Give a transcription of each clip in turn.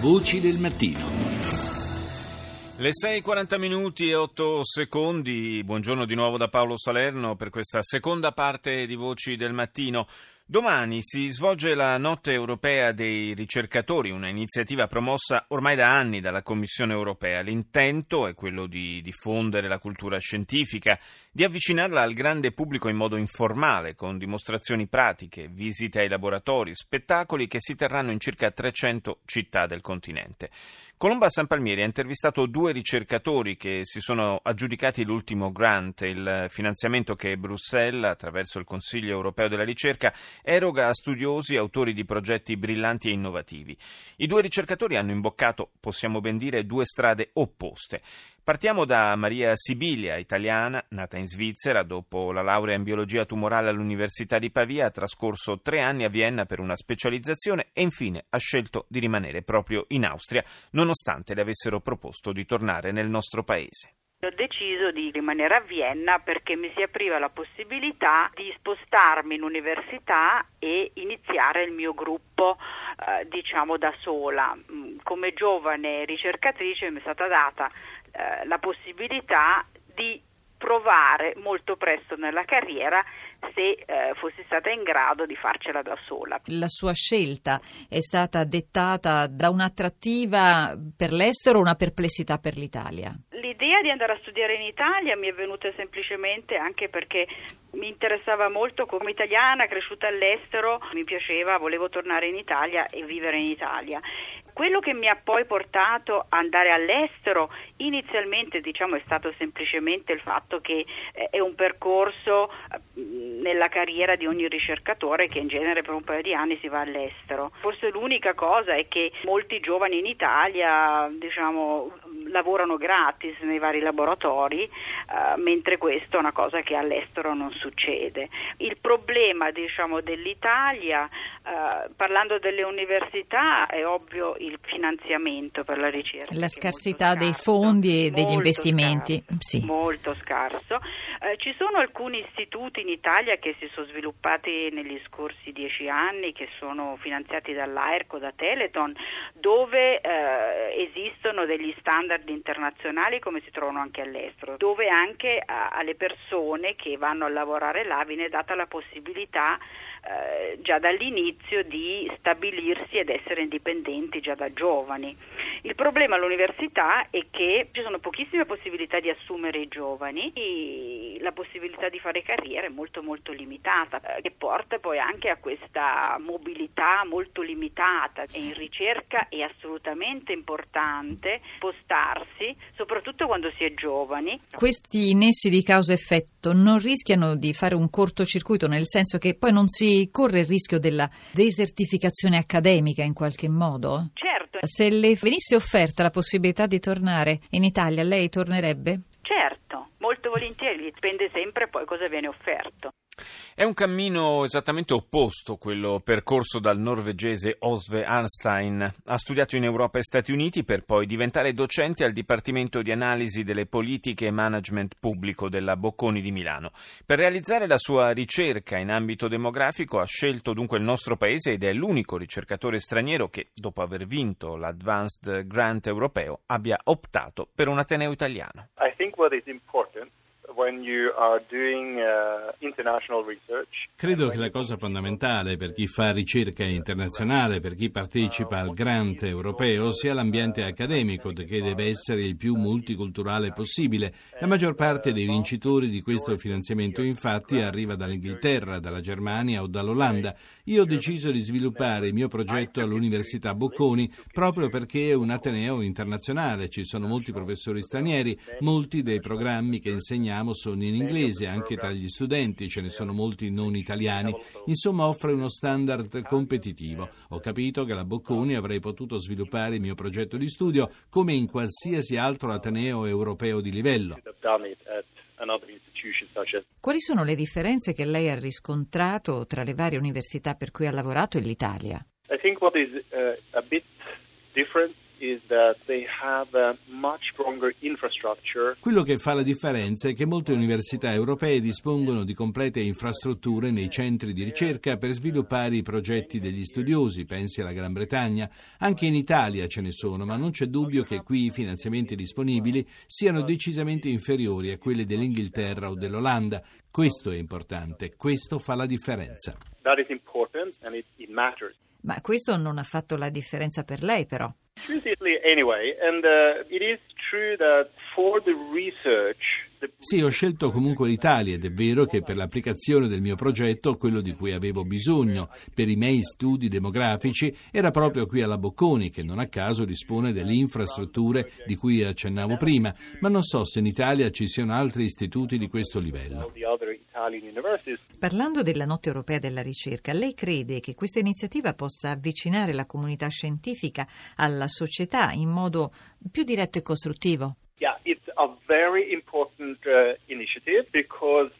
Voci del mattino. Le 6.40 minuti e 8 secondi, buongiorno di nuovo da Paolo Salerno per questa seconda parte di Voci del Mattino. Domani si svolge la Notte Europea dei ricercatori, un'iniziativa promossa ormai da anni dalla Commissione Europea. L'intento è quello di diffondere la cultura scientifica, di avvicinarla al grande pubblico in modo informale, con dimostrazioni pratiche, visite ai laboratori, spettacoli che si terranno in circa 300 città del continente. Colomba San Palmieri ha intervistato due ricercatori che si sono aggiudicati l'ultimo grant, il finanziamento che Bruxelles, attraverso il Consiglio europeo della ricerca, eroga a studiosi e autori di progetti brillanti e innovativi. I due ricercatori hanno imboccato, possiamo ben dire, due strade opposte. Partiamo da Maria Sibilia, italiana, nata in Svizzera, dopo la laurea in biologia tumorale all'Università di Pavia, ha trascorso tre anni a Vienna per una specializzazione e infine ha scelto di rimanere proprio in Austria, nonostante le avessero proposto di tornare nel nostro paese. Ho deciso di rimanere a Vienna perché mi si apriva la possibilità di spostarmi in università e iniziare il mio gruppo, eh, diciamo da sola. Mm, come giovane ricercatrice mi è stata data eh, la possibilità di provare molto presto nella carriera se eh, fossi stata in grado di farcela da sola. La sua scelta è stata dettata da un'attrattiva per l'estero o una perplessità per l'Italia? L'idea di andare a studiare in Italia mi è venuta semplicemente anche perché mi interessava molto come italiana cresciuta all'estero, mi piaceva, volevo tornare in Italia e vivere in Italia quello che mi ha poi portato ad andare all'estero inizialmente diciamo, è stato semplicemente il fatto che eh, è un percorso eh, nella carriera di ogni ricercatore che in genere per un paio di anni si va all'estero. Forse l'unica cosa è che molti giovani in Italia diciamo, lavorano gratis nei vari laboratori, eh, mentre questo è una cosa che all'estero non succede. Il problema diciamo, dell'Italia, eh, parlando delle università, è ovvio il finanziamento per la ricerca. La scarsità dei fondi e degli investimenti. Scarso, sì. Molto scarso. Eh, ci sono alcuni istituti in Italia che si sono sviluppati negli scorsi dieci anni, che sono finanziati dall'AERCO, da Teleton, dove eh, esistono degli standard internazionali come si trovano anche all'estero, dove anche a, alle persone che vanno a lavorare là viene data la possibilità eh, già dall'inizio di stabilirsi ed essere indipendenti già da giovani. Il problema all'università è che ci sono pochissime possibilità di assumere i giovani e la possibilità di fare carriera è molto molto limitata, eh, che porta poi anche a questa mobilità molto limitata. E in ricerca è assolutamente importante spostarsi, soprattutto quando si è giovani. Questi nessi di causa-effetto non rischiano di fare un cortocircuito, nel senso che poi non si corre il rischio della desertificazione accademica in qualche modo? Certo. Se le venisse offerta la possibilità di tornare in Italia, lei tornerebbe? Certo, molto volentieri, dipende sempre poi cosa viene offerto. È un cammino esattamente opposto quello percorso dal norvegese Osve Arnstein. Ha studiato in Europa e Stati Uniti per poi diventare docente al Dipartimento di Analisi delle Politiche e Management Pubblico della Bocconi di Milano. Per realizzare la sua ricerca in ambito demografico ha scelto dunque il nostro paese ed è l'unico ricercatore straniero che, dopo aver vinto l'Advanced Grant europeo, abbia optato per un Ateneo italiano. I think what is important Credo che la cosa fondamentale per chi fa ricerca internazionale, per chi partecipa al grant europeo, sia l'ambiente accademico, che deve essere il più multiculturale possibile. La maggior parte dei vincitori di questo finanziamento, infatti, arriva dall'Inghilterra, dalla Germania o dall'Olanda. Io ho deciso di sviluppare il mio progetto all'Università Bocconi proprio perché è un ateneo internazionale. Ci sono molti professori stranieri, molti dei programmi che insegniamo insegniamo sono in inglese, anche tra gli studenti ce ne sono molti non italiani. Insomma, offre uno standard competitivo. Ho capito che la Bocconi avrei potuto sviluppare il mio progetto di studio come in qualsiasi altro ateneo europeo di livello. Quali sono le differenze che lei ha riscontrato tra le varie università per cui ha lavorato e l'Italia? I think what is uh, a bit different Quello che fa la differenza è che molte università europee dispongono di complete infrastrutture nei centri di ricerca per sviluppare i progetti degli studiosi, pensi alla Gran Bretagna. Anche in Italia ce ne sono, ma non c'è dubbio che qui i finanziamenti disponibili siano decisamente inferiori a quelli dell'Inghilterra o dell'Olanda. Questo è importante, questo fa la differenza. Ma questo non ha fatto la differenza per lei, però. Anyway, and uh, it is true that for the research sì, ho scelto comunque l'Italia ed è vero che per l'applicazione del mio progetto, quello di cui avevo bisogno per i miei studi demografici, era proprio qui alla Bocconi, che non a caso dispone delle infrastrutture di cui accennavo prima, ma non so se in Italia ci siano altri istituti di questo livello. Parlando della Notte Europea della Ricerca, lei crede che questa iniziativa possa avvicinare la comunità scientifica alla società in modo più diretto e costruttivo? Yeah, it's a very important uh, initiative because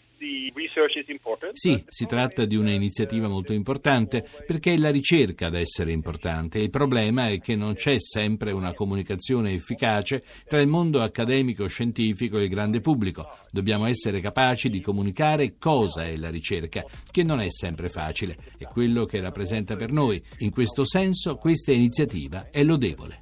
sì, si tratta di un'iniziativa molto importante perché è la ricerca ad essere importante. Il problema è che non c'è sempre una comunicazione efficace tra il mondo accademico-scientifico e il grande pubblico. Dobbiamo essere capaci di comunicare cosa è la ricerca, che non è sempre facile. È quello che rappresenta per noi. In questo senso questa iniziativa è lodevole.